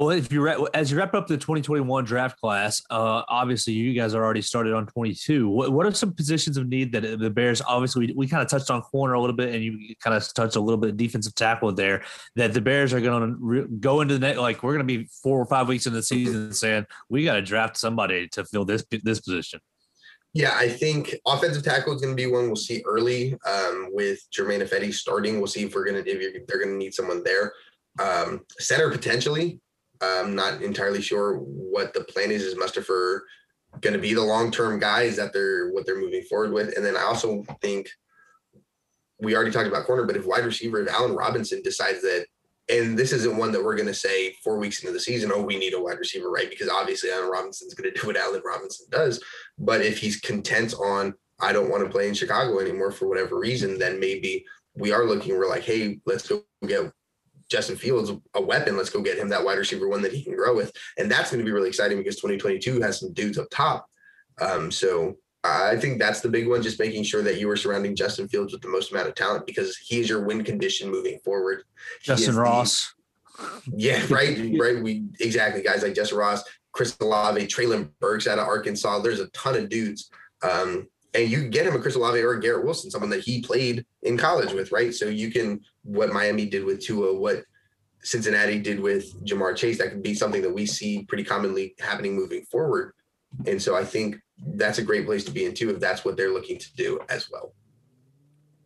Well, if you wrap, as you wrap up the 2021 draft class, uh, obviously you guys are already started on 22. What, what are some positions of need that the Bears? Obviously, we, we kind of touched on corner a little bit, and you kind of touched a little bit defensive tackle there. That the Bears are going to re- go into the net like we're going to be four or five weeks into the season saying we got to draft somebody to fill this this position. Yeah, I think offensive tackle is going to be one we'll see early um, with Germain Ifedi starting. We'll see if we're going to if they're going to need someone there. Um, center potentially. I'm not entirely sure what the plan is. Is Mustipher going to be the long term guys that they're what they're moving forward with? And then I also think we already talked about corner, but if wide receiver, if Allen Robinson decides that and this isn't one that we're going to say four weeks into the season, oh, we need a wide receiver, right? Because obviously Allen Robinson's going to do what Allen Robinson does. But if he's content on, I don't want to play in Chicago anymore for whatever reason, then maybe we are looking, we're like, hey, let's go get Justin Fields a weapon. Let's go get him that wide receiver one that he can grow with. And that's going to be really exciting because 2022 has some dudes up top. Um, so I think that's the big one, just making sure that you are surrounding Justin Fields with the most amount of talent because he is your win condition moving forward. Justin Ross. The, yeah, right. right. We exactly guys like Justin Ross, Chris Olave, Treylon Burks out of Arkansas. There's a ton of dudes. Um, and you get him a Chris Olave or a Garrett Wilson, someone that he played in college with, right? So you can what Miami did with Tua, what Cincinnati did with Ja'Marr Chase, that could be something that we see pretty commonly happening moving forward. And so I think that's a great place to be in too if that's what they're looking to do as well.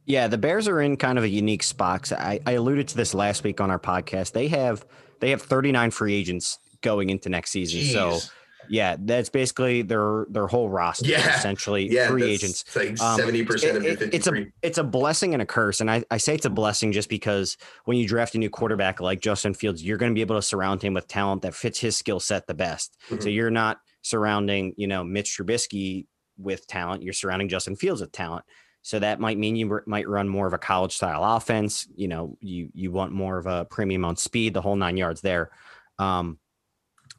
Yeah, the Bears are in kind of a unique spot. I, I alluded to this last week on our podcast. They have they have 39 free agents going into next season. Jeez. So yeah, that's basically their their whole roster. Yeah. essentially yeah, free agents. Like um, seventy um, percent of it, It's a it's a blessing and a curse, and I, I say it's a blessing just because when you draft a new quarterback like Justin Fields, you're going to be able to surround him with talent that fits his skill set the best. Mm-hmm. So you're not surrounding, you know, Mitch Trubisky with talent. You're surrounding Justin Fields with talent. So that might mean you might run more of a college style offense. You know, you you want more of a premium on speed, the whole nine yards there. Um,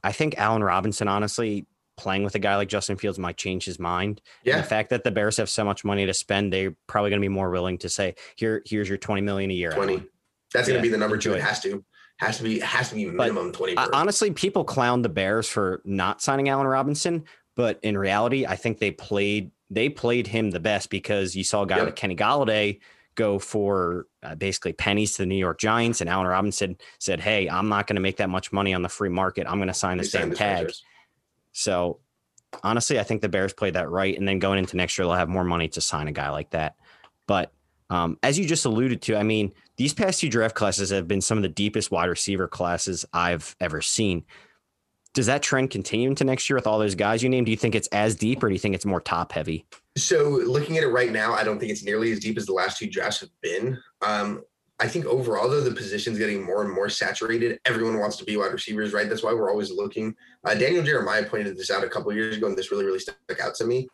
I think Allen Robinson, honestly, playing with a guy like Justin Fields might change his mind. Yeah. And the fact that the Bears have so much money to spend, they're probably going to be more willing to say, "Here, here's your twenty million a year." Twenty. Allen. That's yeah, going to be the number two. It has to has to be has to be minimum but, 20 honestly people clown the bears for not signing allen robinson but in reality i think they played they played him the best because you saw a guy yep. like kenny golladay go for uh, basically pennies to the new york giants and allen robinson said hey i'm not going to make that much money on the free market. I'm going to sign this damn tag. So honestly i think the bears played that right and then going into next year they'll have more money to sign a guy like that. But um, as you just alluded to, I mean, these past two draft classes have been some of the deepest wide receiver classes I've ever seen. Does that trend continue into next year with all those guys you named? Do you think it's as deep or do you think it's more top heavy? So, looking at it right now, I don't think it's nearly as deep as the last two drafts have been. Um, I think overall, though, the position's getting more and more saturated. Everyone wants to be wide receivers, right? That's why we're always looking. Uh, Daniel Jeremiah pointed this out a couple years ago, and this really, really stuck out to me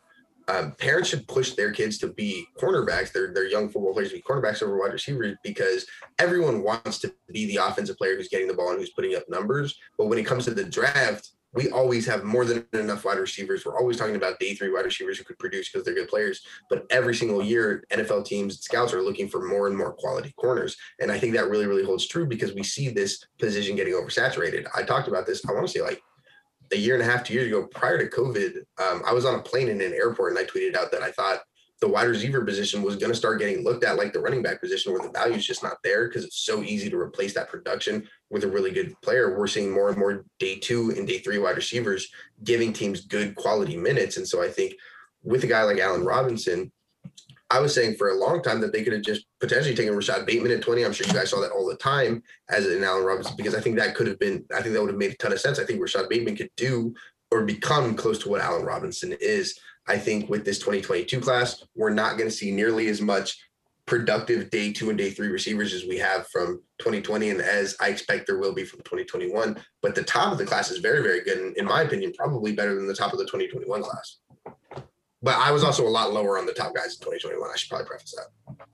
um, parents should push their kids to be cornerbacks, their, their young football players to be cornerbacks over wide receivers because everyone wants to be the offensive player who's getting the ball and who's putting up numbers. But when it comes to the draft, we always have more than enough wide receivers. We're always talking about day three wide receivers who could produce because they're good players. But every single year, NFL teams, scouts are looking for more and more quality corners. And I think that really, really holds true because we see this position getting oversaturated. I talked about this, I want to say like a year and a half, two years ago, prior to COVID, um, I was on a plane in an airport and I tweeted out that I thought the wide receiver position was going to start getting looked at like the running back position where the value is just not there because it's so easy to replace that production with a really good player. We're seeing more and more day two and day three wide receivers giving teams good quality minutes. And so I think with a guy like Allen Robinson, I was saying for a long time that they could have just potentially taken Rashod Bateman at 20. I'm sure you guys saw that all the time as an Allen Robinson, because I think that could have been, I think that would have made a ton of sense. I think Rashod Bateman could do or become close to what Allen Robinson is. I think with this 2022 class, we're not going to see nearly as much productive day two and day three receivers as we have from 2020 and as I expect there will be from 2021. But the top of the class is very, very good. And in my opinion, probably better than the top of the 2021 class. But I was also a lot lower on the top guys in 2021. I should probably preface that.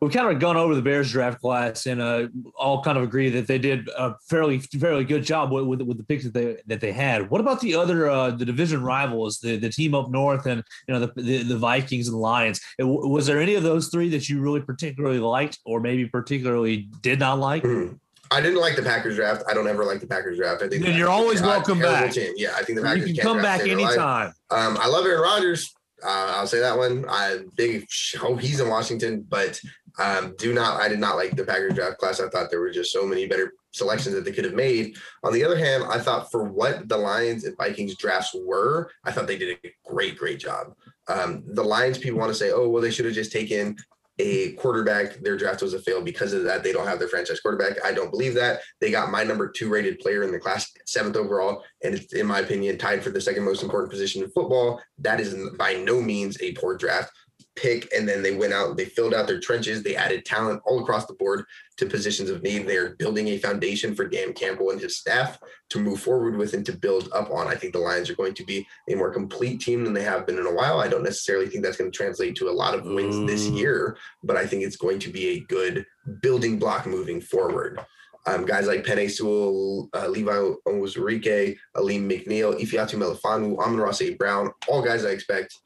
We've kind of gone over the Bears draft class and uh, all kind of agree that they did a fairly fairly good job with, with, with the picks that they that they had. What about the other uh, the division rivals, the the team up north and you know the the, the Vikings and the Lions? It, was there any of those three that you really particularly liked or maybe particularly did not like? Mm-hmm. I didn't like the Packers draft. I don't ever like the Packers draft. I think then you're always welcome back. Team. Yeah, I think the Packers you can come back anytime. Um, I love Aaron Rodgers. Uh, I'll say that one. I big hope he's in Washington, but um, do not. I did not like the Packers draft class. I thought there were just so many better selections that they could have made. On the other hand, I thought for what the Lions and Vikings drafts were, I thought they did a great, great job. Um, the Lions people want to say, oh, well, they should have just taken a quarterback. Their draft was a fail because of that. They don't have their franchise quarterback. I don't believe that. They got my number two rated player in the class, seventh overall, and it's, in my opinion, tied for the second most important position in football. That is by no means a poor draft pick and then they went out they filled out their trenches they added talent all across the board to positions of need they're building a foundation for dan campbell and his staff to move forward with and to build up on i think the lions are going to be a more complete team than they have been in a while i don't necessarily think that's going to translate to a lot of wins mm. this year but i think it's going to be a good building block moving forward um, guys like Penei Sewell, uh, Levi Onwuzurike, Alim McNeill, Ifeatu Melifonwu, Amon-Ra St. Brown, all guys I expect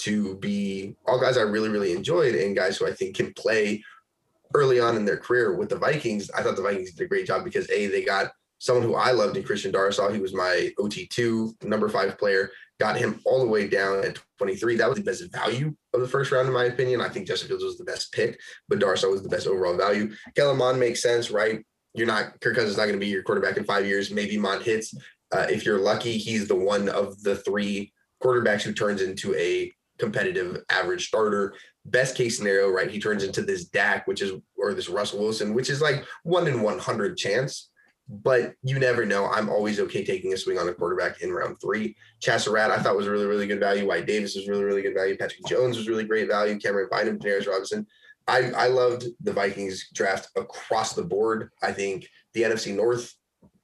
to be all guys I really, really enjoyed and guys who I think can play early on in their career with the Vikings. I thought the Vikings did a great job because A, they got someone who I loved in Christian Darrisaw. He was my OT2 number five player, got him all the way down at 23. That was the best value of the first round, in my opinion. I think Justin Fields was the best pick, but Darrisaw was the best overall value. Kellen Mond makes sense, right? You're not, Kirk Cousins is not going to be your quarterback in five years. Maybe Mond hits. Uh, if you're lucky, he's the one of the three quarterbacks who turns into a competitive average starter. Best case scenario, right? He turns into this Dak, which is or this Russell Wilson, which is like one in one hundred chance. But you never know. I'm always okay taking a swing on a quarterback in round three. Chazz Surratt, I thought was really, really good value. Wyatt Davis was really, really good value. Patrick Jones was really great value. Camryn Bynum, Janarius Robinson. I, I loved the Vikings draft across the board. I think the NFC North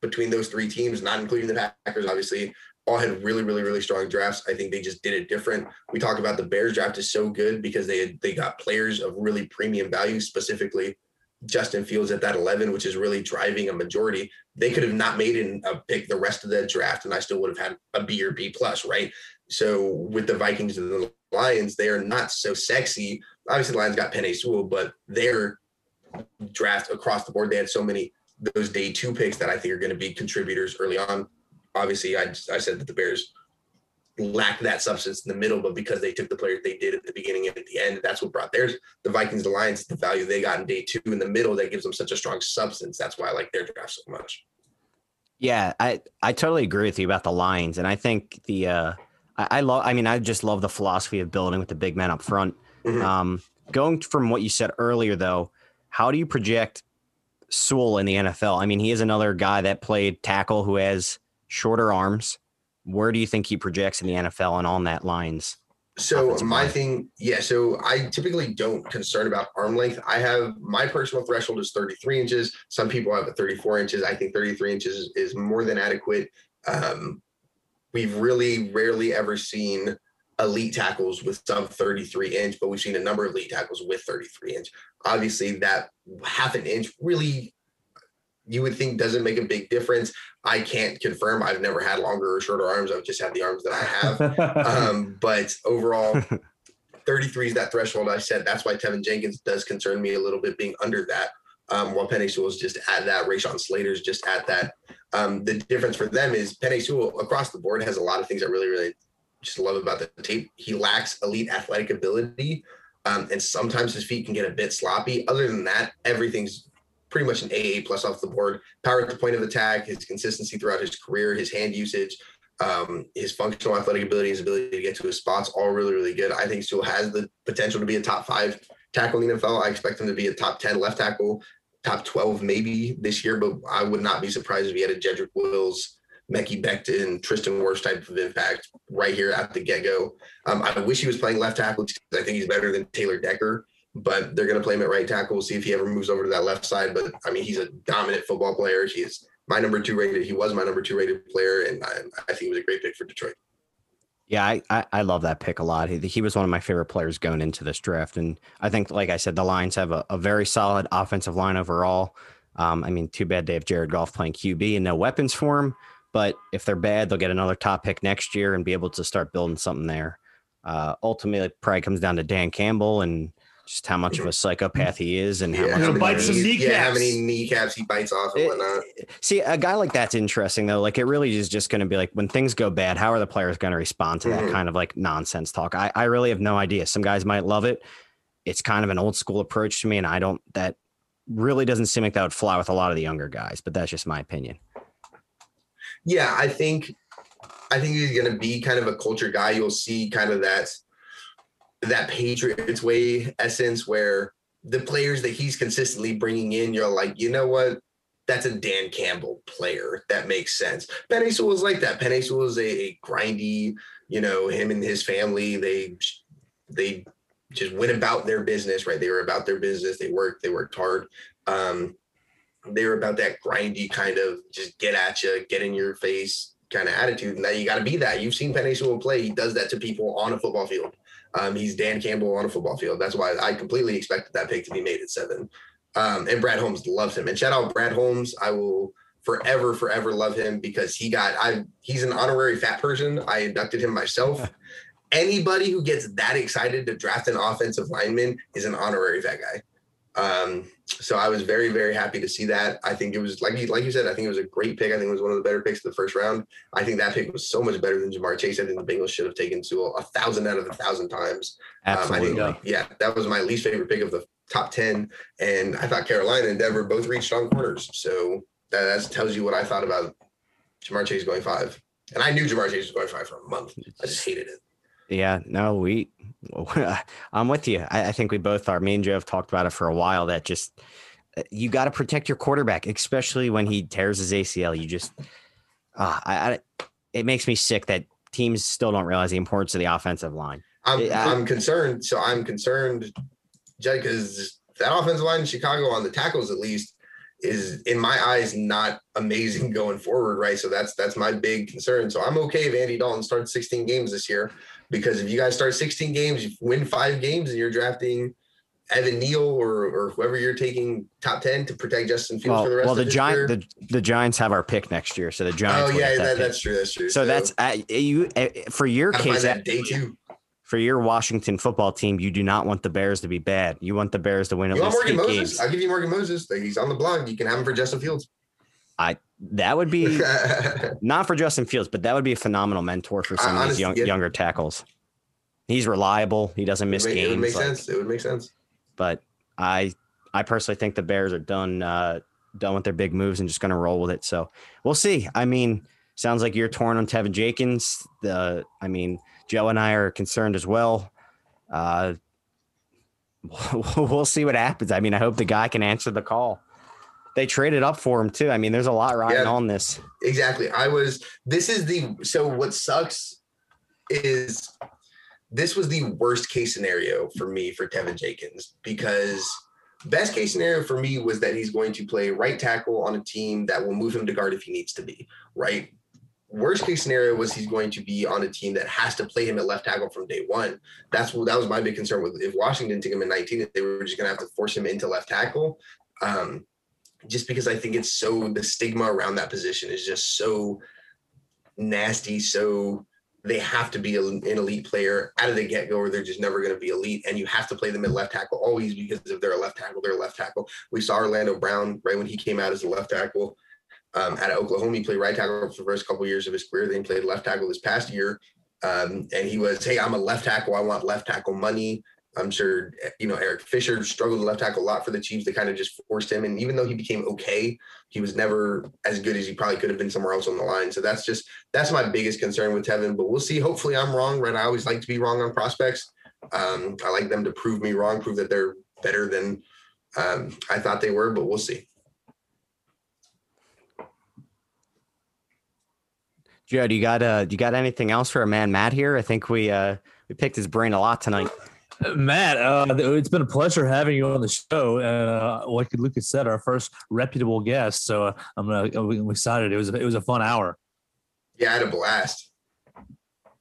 between those three teams, not including the Packers, obviously, all had really, really, really strong drafts. I think they just did it different. We talked about the Bears draft is so good because they had, they got players of really premium value, specifically Justin Fields at that 11, which is really driving a majority. They could have not made in a uh, pick the rest of the draft, and I still would have had a B or B plus, right? So with the Vikings and the Lions, they are not so sexy. Obviously, the Lions got Penei Sewell, but their draft across the board, they had so many those day two picks that I think are going to be contributors early on obviously I, I said that the Bears lacked that substance in the middle, but because they took the players they did at the beginning and at the end, that's what brought theirs. The Vikings, the Lions, the value they got in day two in the middle that gives them such a strong substance. That's why I like their draft so much. Yeah, I, I totally agree with you about the Lions. And I think the uh I, I love I mean, I just love the philosophy of building with the big men up front. Mm-hmm. Um going from what you said earlier though, how do you project Sewell in the NFL? I mean, he is another guy that played tackle who has shorter arms. Where do you think he projects in the NFL and on that lines? So my line? thing, yeah. So I typically don't concern about arm length. I have my personal threshold is 33 inches. Some people have a 34 inches. I think 33 inches is more than adequate. Um, we've really rarely ever seen elite tackles with sub 33 inch, but we've seen a number of elite tackles with 33 inch. Obviously, that half an inch really you would think doesn't make a big difference. I can't confirm. I've never had longer or shorter arms. I've just had the arms that I have. um, but overall, 33 is that threshold I said. That's why Teven Jenkins does concern me a little bit being under that. Um, while Sewell is just at that, Rashawn Slater's just at that. Um, the difference for them is Penei Sewell across the board has a lot of things I really, really just love about the tape. He lacks elite athletic ability. Um, and sometimes his feet can get a bit sloppy. Other than that, everything's pretty much an AA plus off the board. Power at the point of attack, his consistency throughout his career, his hand usage, um, his functional athletic ability, his ability to get to his spots, all really, really good. I think Sewell has the potential to be a top five tackle in the NFL. I expect him to be a top 10 left tackle, top 12 maybe this year, but I would not be surprised if he had a Jedrick Wills, Mekhi Becton, Tristan Wirfs type of impact right here at the get go. Um, I wish he was playing left tackle because I think he's better than Taylor Decker but they're going to play him at right tackle. We'll see if he ever moves over to that left side. But I mean, he's a dominant football player. He's my number two rated. He was my number two rated player, and I, I think he was a great pick for Detroit. Yeah, I, I, I, love that pick a lot. He, he was one of my favorite players going into this draft. And I think, like I said, the Lions have a, a very solid offensive line overall. Um, I mean, too bad they have Jared Goff playing QB and no weapons for him. But if they're bad, they'll get another top pick next year and be able to start building something there. Uh, ultimately, it probably comes down to Dan Campbell and just how much of a psychopath he is and how yeah, much bite some kneecaps. Yeah, how many kneecaps he bites off and whatnot. See, a guy like that's interesting though. Like it really is just going to be like when things go bad, how are the players going to respond to that mm-hmm. kind of like nonsense talk? I, I really have no idea. Some guys might love it. It's kind of an old school approach to me, and I don't that really doesn't seem like that would fly with a lot of the younger guys, but that's just my opinion. Yeah, I think I think he's going to be kind of a culture guy. You'll see kind of that that Patriots way essence where the players that he's consistently bringing in, you're like, you know what? That's a Dan Campbell player. That makes sense. Penei Sewell was like that. Penei Sewell was a, a grindy, you know, him and his family, they they just went about their business, right? They were about their business. They worked, they worked hard. Um, they were about that grindy kind of just get at you, get in your face kind of attitude. And that you got to be that. You've seen Penei Sewell play. He does that to people on a football field. Um, he's Dan Campbell on a football field. That's why I completely expected that pick to be made at seven. Um, and Brad Holmes loves him. And shout out Brad Holmes. I will forever, forever love him because he got I he's an honorary fat person. I inducted him myself. Anybody who gets that excited to draft an offensive lineman is an honorary fat guy. Um, so I was very, very happy to see that. I think it was like you, like you said, I think it was a great pick. I think it was one of the better picks of the first round. I think that pick was so much better than Ja'Marr Chase. I think the Bengals should have taken Sewell a thousand out of a thousand times. Absolutely. Um, think, yeah, that was my least favorite pick of the top 10. And I thought Carolina and Denver both reached on corners. So that, that tells you what I thought about Ja'Marr Chase going five. And I knew Ja'Marr Chase was going five for a month. I just hated it. Yeah, no, we, I'm with you. I, I, think we both are. Me and Joe have talked about it for a while. That just uh, you got to protect your quarterback, especially when he tears his ACL. You just, uh, I, I, it makes me sick that teams still don't realize the importance of the offensive line. I'm, I, am concerned. So I'm concerned, Jed, because that offensive line in Chicago on the tackles at least is in my eyes not amazing going forward, right? So that's that's my big concern. So I'm okay if Andy Dalton starts 16 games this year because if you guys start 16 games, you win five games, and you're drafting Evan Neal or or whoever you're taking top 10 to protect Justin Fields well, for the rest well, the of Giant, the, the Giants have our pick next year, so the Giants. Oh yeah, that, that's true. That's true. So, so that's uh, you uh, for your case. That day two. For your Washington football team, you do not want the Bears to be bad. You want the Bears to win at you least Morgan Moses? games. I'll give you Morgan Moses. He's on the blog. You can have him for Justin Fields. I that would be not for Justin Fields, but that would be a phenomenal mentor for some of these young, yeah. younger tackles. He's reliable. He doesn't miss it games. It would make like, sense. It would make sense. But I I personally think the Bears are done uh, done with their big moves and just going to roll with it. So we'll see. I mean, sounds like you're torn on Teven Jenkins. The I mean, Joe and I are concerned as well. Uh, we'll see what happens. I mean, I hope the guy can answer the call. They traded up for him too. I mean, there's a lot riding yeah, on this. Exactly. I was. This is the. So what sucks is this was the worst case scenario for me for Teven Jenkins because best case scenario for me was that he's going to play right tackle on a team that will move him to guard if he needs to be, right? Worst case scenario was he's going to be on a team that has to play him at left tackle from day one. That's what that was my big concern with if Washington took him in 19, they were just going to have to force him into left tackle. Um, just because I think it's so the stigma around that position is just so nasty, so they have to be an elite player out of the get go, or they're just never going to be elite. And you have to play them at left tackle always because if they're a left tackle, they're a left tackle. We saw Orlando Brown right when he came out as a left tackle um, out of Oklahoma. He played right tackle for the first couple of years of his career. Then he played left tackle this past year. Um, and he was, hey, I'm a left tackle. I want left tackle money. I'm sure you know Eric Fisher struggled left tackle a lot for the Chiefs. They kind of just forced him, and even though he became okay, he was never as good as he probably could have been somewhere else on the line. So that's just that's my biggest concern with Teven. But we'll see. Hopefully, I'm wrong. Right? I always like to be wrong on prospects. Um, I like them to prove me wrong, prove that they're better than um, I thought they were. But we'll see. Joe, do you got uh, do you got anything else for a man Matt here? I think we uh, we picked his brain a lot tonight. Matt, uh, it's been a pleasure having you on the show. Uh, like Lucas said, our first reputable guest. So uh, I'm, uh, I'm excited. It was it was a fun hour. Yeah, I had a blast.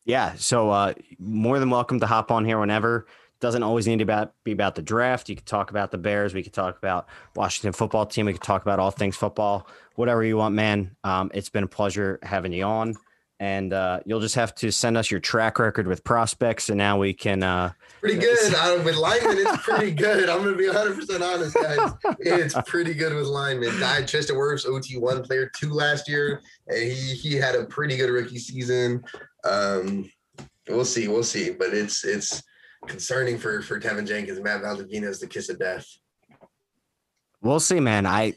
Yeah, so uh, more than welcome to hop on here whenever. Doesn't always need to about, be about the draft. You could talk about the Bears. We could talk about Washington football team. We could talk about all things football, whatever you want, man. Um, it's been a pleasure having you on and uh, you'll just have to send us your track record with prospects, and now we can. Uh, pretty good uh, with linemen. It's pretty good. I'm gonna be 100 percent honest, guys. It's pretty good with linemen. Died Tristan Wirfs, OT one player two last year, and he he had a pretty good rookie season. Um, we'll see, we'll see, but it's it's concerning for for Teven Jenkins. Matt Valdovinos is the kiss of death. we'll see, man. I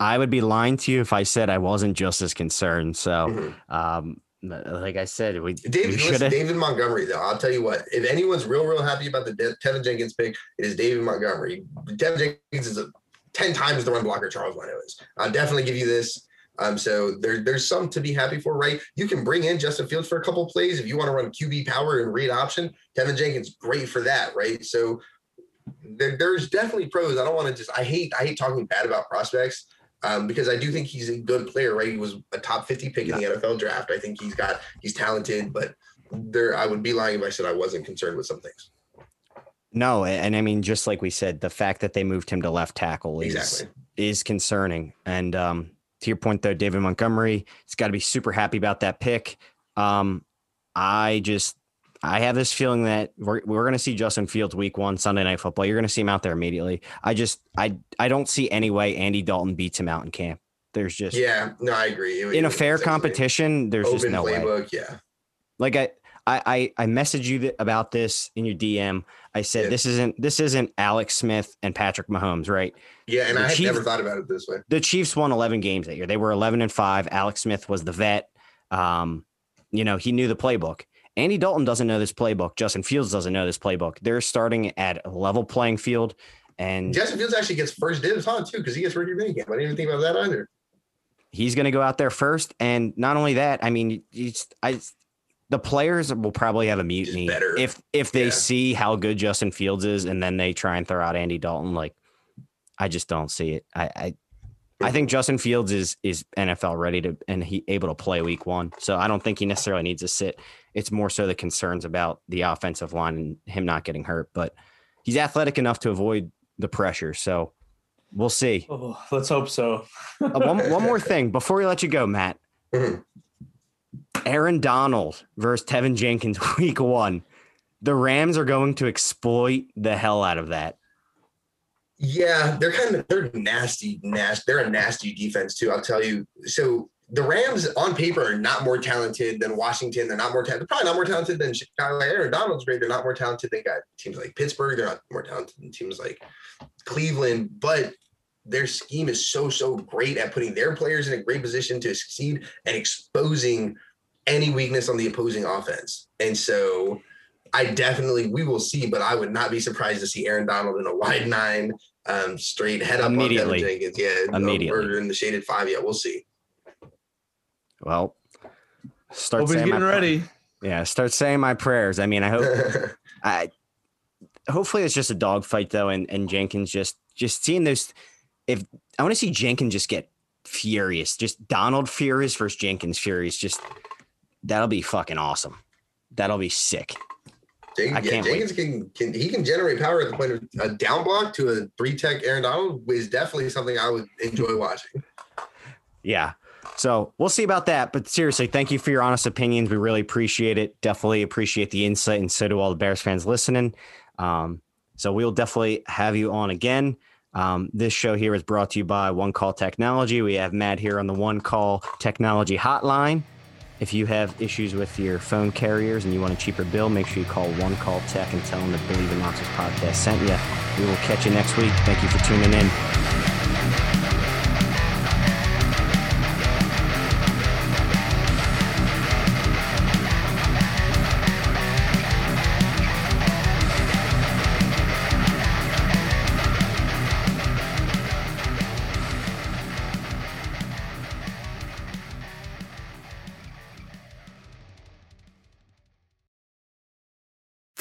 I would be lying to you if I said I wasn't just as concerned. So, Mhm. um, like I said, we, David, we listen. David Montgomery, though, I'll tell you what, if anyone's real, real happy about the De- Teven Jenkins pick, it is David Montgomery. Teven Jenkins is a 10 times the run blocker Charles Leno is. I'll definitely give you this. Um, so there, there's some to be happy for, right? You can bring in Justin Fields for a couple plays if you want to run QB power and read option. Teven Jenkins, great for that, right? So there, there's definitely pros. I don't want to just I hate I hate talking bad about prospects um, because I do think he's a good player, right? He was a top 50 pick in the NFL draft. I think he's got he's talented, but there I would be lying if I said I wasn't concerned with some things. No, and I mean, just like we said, the fact that they moved him to left tackle is Exactly. is concerning. And um, to your point, though, David Montgomery, he's got to be super happy about that pick. Um, I just, I have this feeling that we're we're going to see Justin Fields week one Sunday Night Football. You're going to see him out there immediately. I just, I, I don't see any way Andy Dalton beats him out in camp. There's just Yeah, no, I agree. It- in a fair competition. There's just no way. playbook, yeah. like I, I, I, I messaged you about this in your DM. I said Yeah. this isn't this isn't Alex Smith and Patrick Mahomes, right? Yeah, and The I had Chiefs- never thought about it this way. The Chiefs won 11 games that year. They were 11 and five. Alex Smith was the vet. Um, you know, he knew the playbook. Andy Dalton doesn't know this playbook. Justin Fields doesn't know this playbook. They're starting at a level playing field, and Justin Fields actually gets first dibs on too because he gets rookie minicamp. I didn't even think about that either. he's going to go out there first. And not only that, I mean, I, the players will probably have a mutiny if if they Yeah. see how good Justin Fields is, and then they try and throw out Andy Dalton. Like, I just don't see it. I I, I think Justin Fields is is NFL ready to and he able to play week one. So I don't think he necessarily needs to sit. It's more so the concerns about the offensive line and him not getting hurt. But he's athletic enough to avoid the pressure. So we'll see. Oh, let's hope so. Uh, one, one more thing before we let you go, Matt. Mhm. Aaron Donald versus Teven Jenkins week one. The Rams are going to exploit the hell out of that. Yeah, they're kind of they're nasty, nasty. They're a nasty defense too. I'll tell you. So the Rams on paper are not more talented than Washington. They're not more talented. Probably not more talented than Chicago. Aaron Donald's great. They're not more talented than got teams like Pittsburgh. They're not more talented than teams like Cleveland. But their scheme is so so great at putting their players in a great position to succeed and exposing any weakness on the opposing offense. And so I definitely we will see, but I would not be surprised to see Aaron Donald in a wide nine, um, straight head up Immediately. on Teven Jenkins. Yeah, Immediately. or in the shaded five. Yeah, we'll see. Well, start Hope saying getting pra- ready. Yeah, start saying my prayers. I mean, I hope I hopefully it's just a dogfight though, and and Jenkins just just seeing those. If I want to see Jenkins just get furious, just Donald furious versus Jenkins furious, just that'll be fucking awesome. That'll be sick. Jenkins, I yeah, can't wait. Jenkins can, can he can generate power at the point of a down block to a three tech Aaron Donald is definitely something I would enjoy watching. Yeah. So we'll see about that. But seriously, thank you for your honest opinions. We really appreciate it. Definitely appreciate the insight, and so do all the Bears fans listening. Um, so we'll definitely have you on again. Um, this show here is brought to you by One Call Technology. We have Matt here on the One Call Technology hotline. If you have issues with your phone carriers and you want a cheaper bill, make sure you call One Call Tech and tell them that Believe in Monsters podcast sent you. We will catch you next week. Thank you for tuning in.